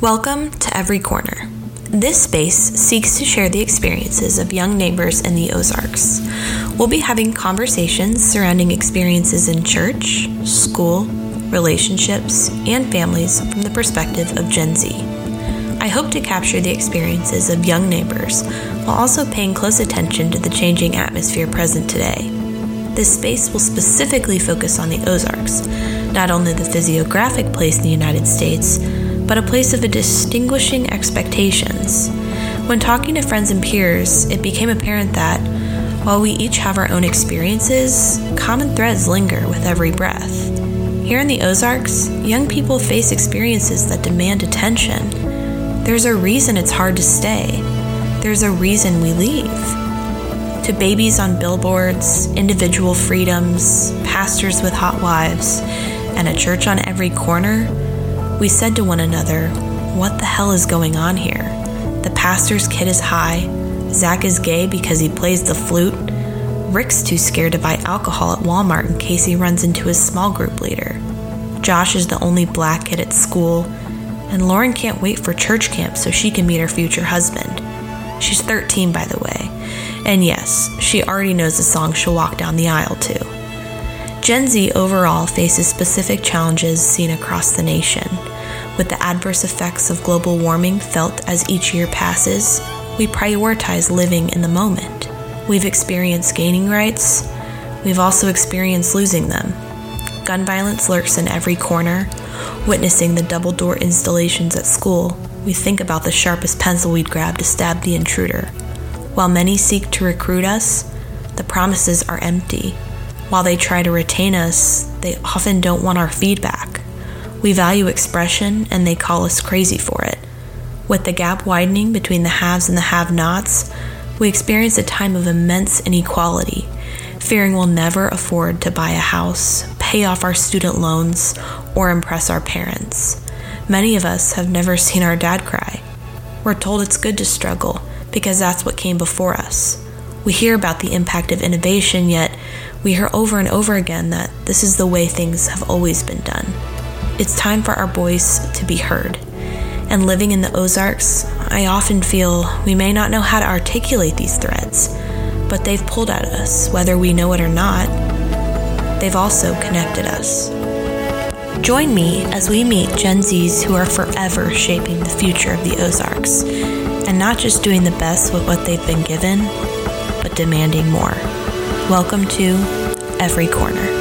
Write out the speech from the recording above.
Welcome to Every Corner. This space seeks to share the experiences of young neighbors in the Ozarks. We'll be having conversations surrounding experiences in church, school, relationships, and families from the perspective of Gen Z. I hope to capture the experiences of young neighbors while also paying close attention to the changing atmosphere present today. This space will specifically focus on the Ozarks, not only the physiographic place in the United States, but a place of distinguishing expectations. When talking to friends and peers, it became apparent that, while we each have our own experiences, common threads linger with every breath. Here in the Ozarks, young people face experiences that demand attention. There's a reason it's hard to stay. There's a reason we leave. To babies on billboards, individual freedoms, pastors with hot wives, and a church on every corner, we said to one another, What the hell is going on here? The pastor's kid is high. Zach is gay because he plays the flute. Rick's too scared to buy alcohol at Walmart in case he runs into his small group leader. Josh is the only black kid at school. And Lauren can't wait for church camp so she can meet her future husband. She's 13, by the way. And yes, she already knows the song she'll walk down the aisle to. Gen Z overall faces specific challenges seen across the nation with the adverse effects of global warming felt as each year passes, we prioritize living in the moment. We've experienced gaining rights, we've also experienced losing them. Gun violence lurks in every corner. Witnessing the double door installations at school, we think about the sharpest pencil we'd grab to stab the intruder. While many seek to recruit us, the promises are empty. While they try to retain us, they often don't want our feedback. We value expression, and they call us crazy for it. With the gap widening between the haves and the have nots, we experience a time of immense inequality, fearing we'll never afford to buy a house, pay off our student loans, or impress our parents. Many of us have never seen our dad cry. We're told it's good to struggle because that's what came before us. We hear about the impact of innovation, yet we hear over and over again that this is the way things have always been done. It's time for our voice to be heard. And living in the Ozarks, I often feel we may not know how to articulate these threads, but they've pulled at us, whether we know it or not. They've also connected us. Join me as we meet Gen Zs who are forever shaping the future of the Ozarks, and not just doing the best with what they've been given, but demanding more. Welcome to Every Corner.